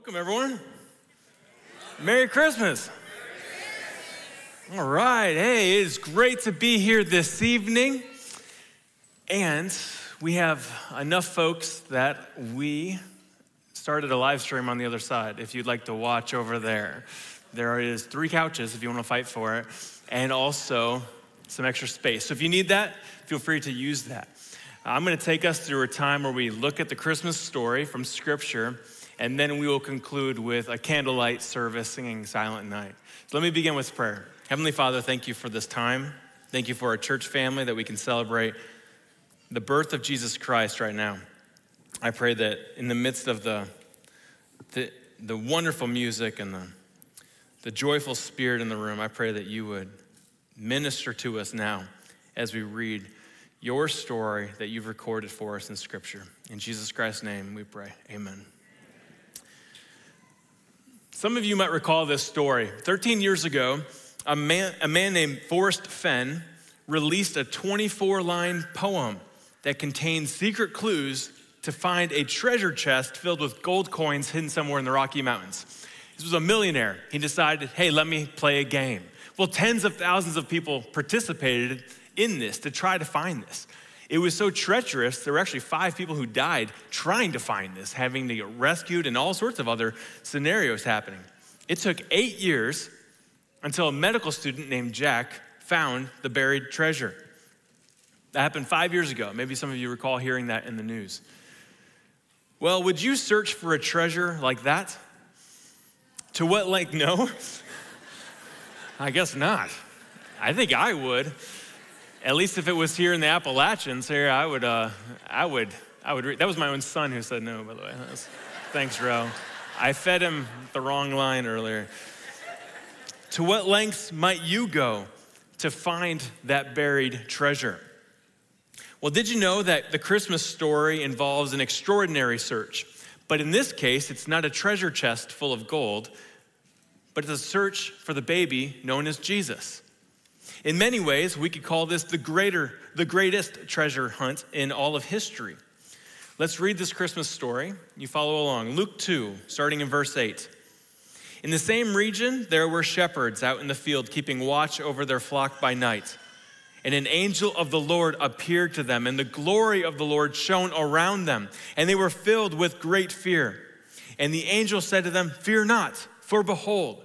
Welcome, everyone. Merry Christmas. All right. Hey, it is great to be here this evening. And we have enough folks that we started a live stream on the other side. If you'd like to watch over there, there is three couches if you want to fight for it, and also some extra space. So if you need that, feel free to use that. I'm going to take us through a time where we look at the Christmas story from Scripture and then we will conclude with a candlelight service singing Silent Night. So let me begin with prayer. Heavenly Father, thank you for this time. Thank you for our church family that we can celebrate the birth of Jesus Christ right now. I pray that in the midst of the, the, the wonderful music and the, the joyful spirit in the room, I pray that you would minister to us now as we read your story that you've recorded for us in Scripture. In Jesus Christ's name we pray. Amen. Some of you might recall this story. 13 years ago, a man, a man named Forrest Fenn released a 24 line poem that contained secret clues to find a treasure chest filled with gold coins hidden somewhere in the Rocky Mountains. This was a millionaire. He decided, hey, let me play a game. Well, tens of thousands of people participated in this to try to find this. It was so treacherous, there were actually five people who died trying to find this, having to get rescued, and all sorts of other scenarios happening. It took eight years until a medical student named Jack found the buried treasure. That happened five years ago. Maybe some of you recall hearing that in the news. Well, would you search for a treasure like that? To what length? No? I guess not. I think I would. At least if it was here in the Appalachians, here I would, uh, I would, I would. Re- that was my own son who said no, by the way. Was, thanks, Ro. I fed him the wrong line earlier. To what lengths might you go to find that buried treasure? Well, did you know that the Christmas story involves an extraordinary search? But in this case, it's not a treasure chest full of gold, but it's a search for the baby known as Jesus. In many ways, we could call this the greater, the greatest treasure hunt in all of history. Let's read this Christmas story. You follow along. Luke 2, starting in verse 8. In the same region, there were shepherds out in the field keeping watch over their flock by night. And an angel of the Lord appeared to them, and the glory of the Lord shone around them, and they were filled with great fear. And the angel said to them, Fear not, for behold,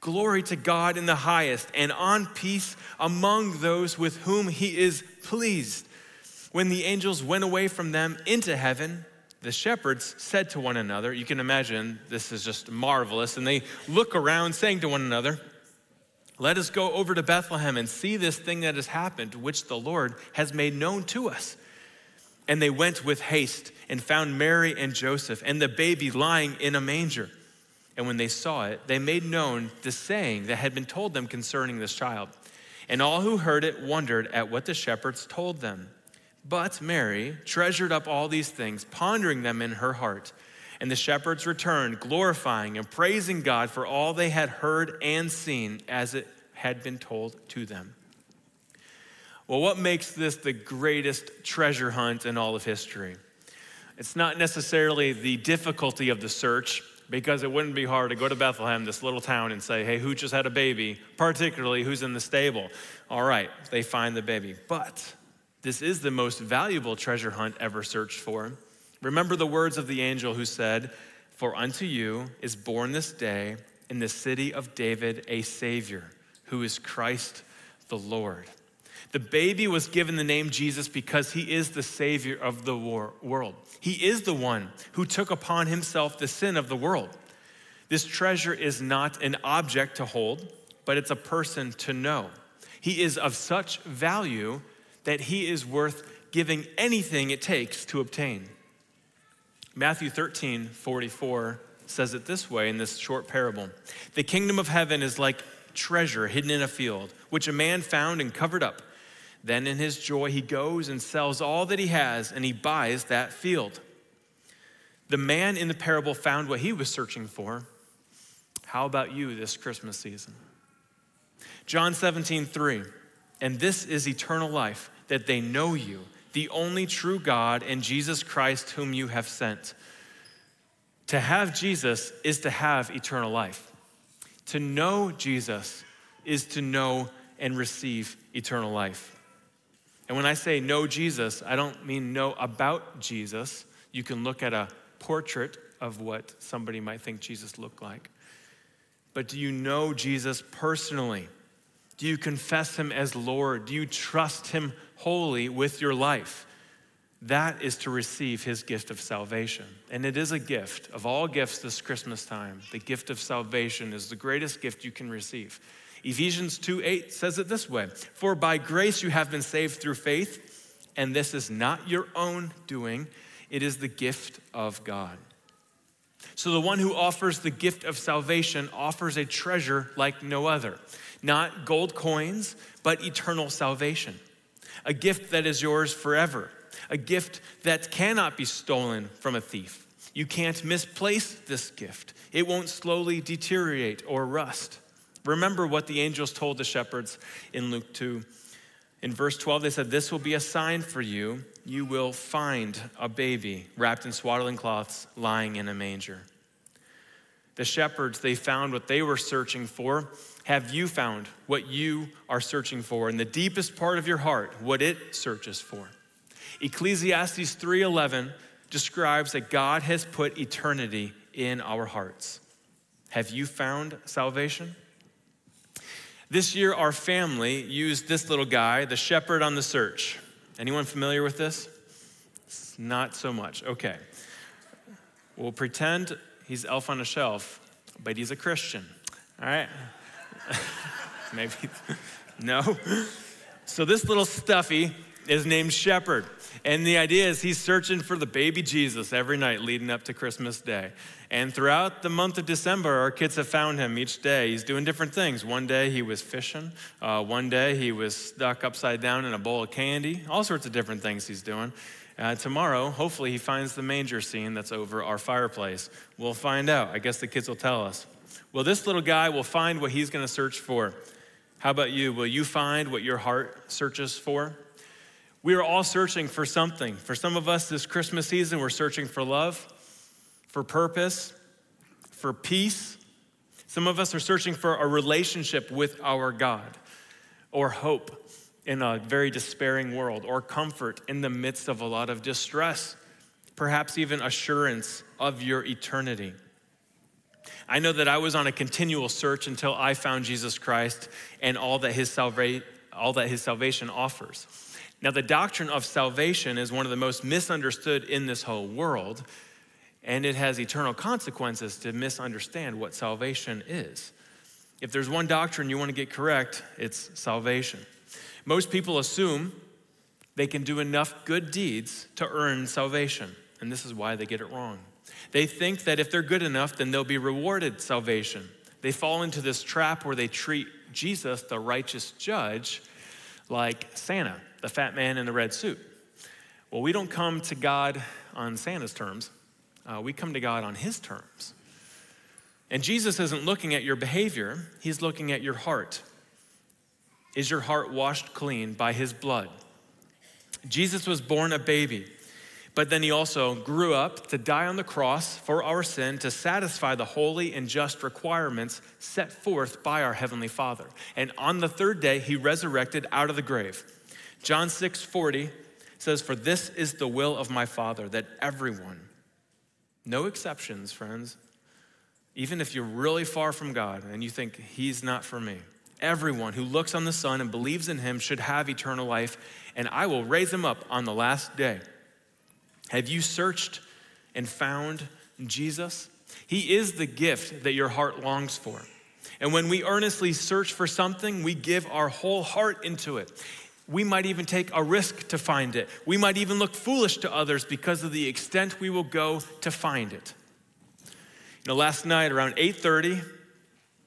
Glory to God in the highest, and on peace among those with whom he is pleased. When the angels went away from them into heaven, the shepherds said to one another, You can imagine this is just marvelous, and they look around saying to one another, Let us go over to Bethlehem and see this thing that has happened, which the Lord has made known to us. And they went with haste and found Mary and Joseph and the baby lying in a manger. And when they saw it, they made known the saying that had been told them concerning this child. And all who heard it wondered at what the shepherds told them. But Mary treasured up all these things, pondering them in her heart. And the shepherds returned, glorifying and praising God for all they had heard and seen as it had been told to them. Well, what makes this the greatest treasure hunt in all of history? It's not necessarily the difficulty of the search, because it wouldn't be hard to go to Bethlehem, this little town, and say, hey, who just had a baby, particularly who's in the stable? All right, they find the baby. But this is the most valuable treasure hunt ever searched for. Remember the words of the angel who said, For unto you is born this day in the city of David a Savior, who is Christ the Lord. The baby was given the name Jesus because he is the Savior of the world. He is the one who took upon himself the sin of the world. This treasure is not an object to hold, but it's a person to know. He is of such value that he is worth giving anything it takes to obtain. Matthew 13, 44 says it this way in this short parable The kingdom of heaven is like treasure hidden in a field, which a man found and covered up. Then in his joy, he goes and sells all that he has and he buys that field. The man in the parable found what he was searching for. How about you this Christmas season? John 17, 3. And this is eternal life, that they know you, the only true God, and Jesus Christ, whom you have sent. To have Jesus is to have eternal life. To know Jesus is to know and receive eternal life. And when I say know Jesus, I don't mean know about Jesus. You can look at a portrait of what somebody might think Jesus looked like. But do you know Jesus personally? Do you confess him as Lord? Do you trust him wholly with your life? That is to receive his gift of salvation. And it is a gift of all gifts this Christmas time. The gift of salvation is the greatest gift you can receive. Ephesians 2 8 says it this way For by grace you have been saved through faith, and this is not your own doing, it is the gift of God. So the one who offers the gift of salvation offers a treasure like no other. Not gold coins, but eternal salvation. A gift that is yours forever. A gift that cannot be stolen from a thief. You can't misplace this gift. It won't slowly deteriorate or rust. Remember what the angels told the shepherds in Luke 2. In verse 12, they said, This will be a sign for you. You will find a baby wrapped in swaddling cloths lying in a manger. The shepherds, they found what they were searching for. Have you found what you are searching for in the deepest part of your heart, what it searches for? Ecclesiastes 3:11 describes that God has put eternity in our hearts. Have you found salvation? This year, our family used this little guy, the shepherd on the search. Anyone familiar with this? Not so much. Okay. We'll pretend he's elf on a shelf, but he's a Christian. All right? Maybe. no? So this little stuffy is named Shepherd. And the idea is he's searching for the baby Jesus every night leading up to Christmas Day. And throughout the month of December, our kids have found him each day. He's doing different things. One day he was fishing, uh, one day he was stuck upside down in a bowl of candy, all sorts of different things he's doing. Uh, tomorrow, hopefully, he finds the manger scene that's over our fireplace. We'll find out. I guess the kids will tell us. Well, this little guy will find what he's going to search for. How about you? Will you find what your heart searches for? We are all searching for something. For some of us this Christmas season, we're searching for love, for purpose, for peace. Some of us are searching for a relationship with our God, or hope in a very despairing world, or comfort in the midst of a lot of distress, perhaps even assurance of your eternity. I know that I was on a continual search until I found Jesus Christ and all that his, salva- all that his salvation offers. Now, the doctrine of salvation is one of the most misunderstood in this whole world, and it has eternal consequences to misunderstand what salvation is. If there's one doctrine you want to get correct, it's salvation. Most people assume they can do enough good deeds to earn salvation, and this is why they get it wrong. They think that if they're good enough, then they'll be rewarded salvation. They fall into this trap where they treat Jesus, the righteous judge, like Santa the fat man in the red suit. Well, we don't come to God on Santa's terms, uh, we come to God on his terms. And Jesus isn't looking at your behavior, he's looking at your heart. Is your heart washed clean by his blood? Jesus was born a baby. But then he also grew up to die on the cross for our sin to satisfy the holy and just requirements set forth by our Heavenly Father. And on the third day, he resurrected out of the grave. John 6 40 says, For this is the will of my Father, that everyone, no exceptions, friends, even if you're really far from God and you think He's not for me, everyone who looks on the Son and believes in Him should have eternal life, and I will raise Him up on the last day. Have you searched and found Jesus? He is the gift that your heart longs for. And when we earnestly search for something, we give our whole heart into it. We might even take a risk to find it. We might even look foolish to others because of the extent we will go to find it. You know, last night around 8:30,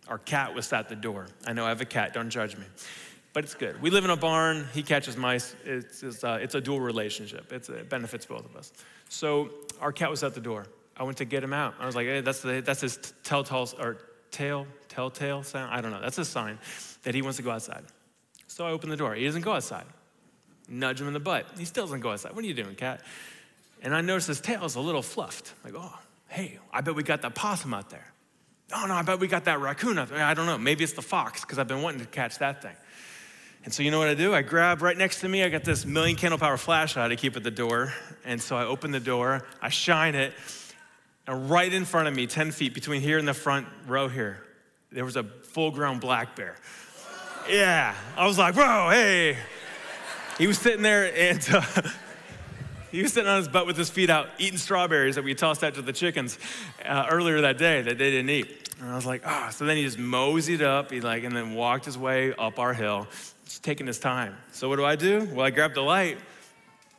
Our cat was at the door. I know I have a cat, don't judge me. But it's good. We live in a barn, he catches mice. It's, it's, uh, it's a dual relationship, it's, it benefits both of us. So our cat was at the door. I went to get him out. I was like, hey, that's, the, that's his telltale, or tail, telltale sound? I don't know. That's a sign that he wants to go outside. So I open the door. He doesn't go outside. Nudge him in the butt. He still doesn't go outside. What are you doing, cat? And I notice his tail is a little fluffed. Like, oh, hey, I bet we got that possum out there. Oh, no, I bet we got that raccoon out there. I don't know. Maybe it's the fox because I've been wanting to catch that thing. And so you know what I do? I grab right next to me, I got this million candle power flashlight I keep at the door. And so I open the door, I shine it, and right in front of me, 10 feet between here and the front row here, there was a full grown black bear. Yeah, I was like, whoa, hey. He was sitting there and uh, he was sitting on his butt with his feet out eating strawberries that we tossed out to the chickens uh, earlier that day that they didn't eat. And I was like, oh, so then he just moseyed up, he like, and then walked his way up our hill, just taking his time. So what do I do? Well, I grab the light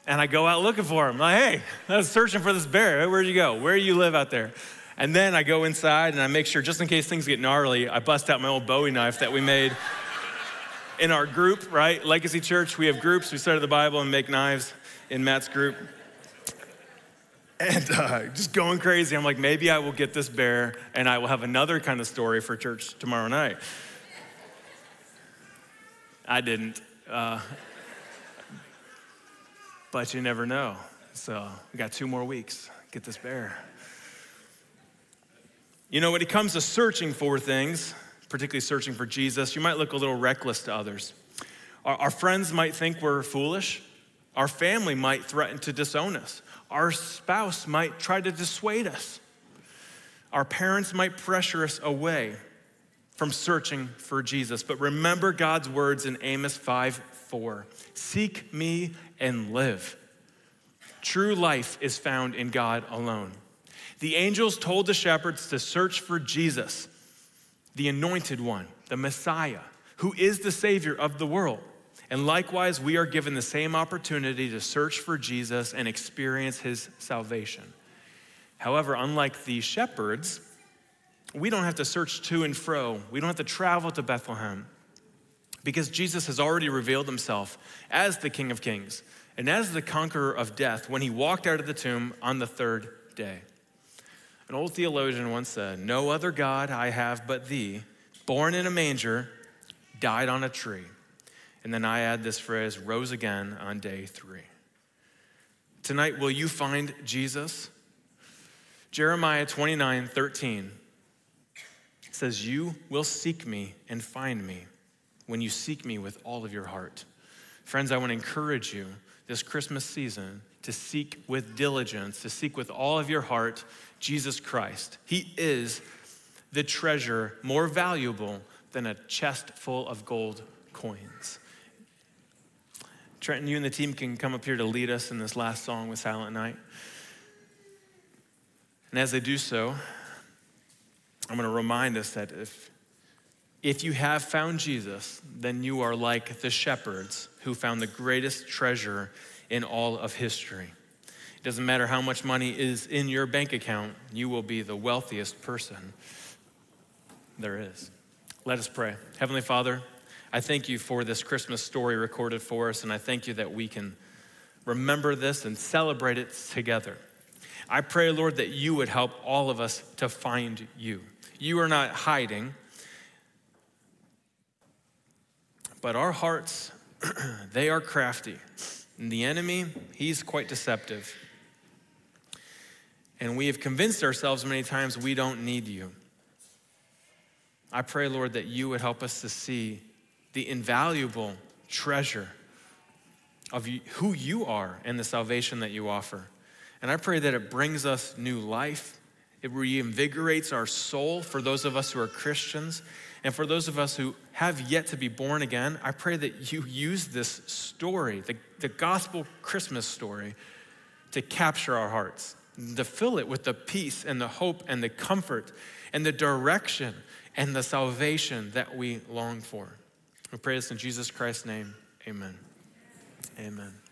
and I go out looking for him. I'm like, hey, I was searching for this bear. Where'd you go? Where do you live out there? And then I go inside and I make sure, just in case things get gnarly, I bust out my old Bowie knife that we made in our group, right? Legacy Church, we have groups. We study the Bible and make knives in Matt's group. And uh, just going crazy. I'm like, maybe I will get this bear and I will have another kind of story for church tomorrow night. I didn't. Uh, but you never know. So we got two more weeks. Get this bear. You know, when it comes to searching for things, particularly searching for Jesus, you might look a little reckless to others. Our, our friends might think we're foolish. Our family might threaten to disown us. Our spouse might try to dissuade us. Our parents might pressure us away from searching for Jesus. But remember God's words in Amos 5 4. Seek me and live. True life is found in God alone. The angels told the shepherds to search for Jesus, the anointed one, the Messiah, who is the Savior of the world. And likewise, we are given the same opportunity to search for Jesus and experience his salvation. However, unlike the shepherds, we don't have to search to and fro. We don't have to travel to Bethlehem because Jesus has already revealed himself as the King of Kings and as the conqueror of death when he walked out of the tomb on the third day. An old theologian once said, No other God I have but thee, born in a manger, died on a tree. And then I add this phrase, rose again on day three. Tonight, will you find Jesus? Jeremiah 29 13 says, You will seek me and find me when you seek me with all of your heart. Friends, I want to encourage you this Christmas season to seek with diligence, to seek with all of your heart Jesus Christ. He is the treasure more valuable than a chest full of gold coins. Trenton, you and the team can come up here to lead us in this last song with Silent Night. And as they do so, I'm going to remind us that if if you have found Jesus, then you are like the shepherds who found the greatest treasure in all of history. It doesn't matter how much money is in your bank account, you will be the wealthiest person there is. Let us pray. Heavenly Father, I thank you for this Christmas story recorded for us, and I thank you that we can remember this and celebrate it together. I pray, Lord, that you would help all of us to find you. You are not hiding But our hearts, they are crafty. And the enemy, he's quite deceptive. And we have convinced ourselves many times we don't need you. I pray, Lord, that you would help us to see the invaluable treasure of who you are and the salvation that you offer. And I pray that it brings us new life. It reinvigorates our soul for those of us who are Christians. And for those of us who have yet to be born again, I pray that you use this story, the, the gospel Christmas story, to capture our hearts, to fill it with the peace and the hope and the comfort and the direction and the salvation that we long for. We pray this in Jesus Christ's name. Amen. Amen.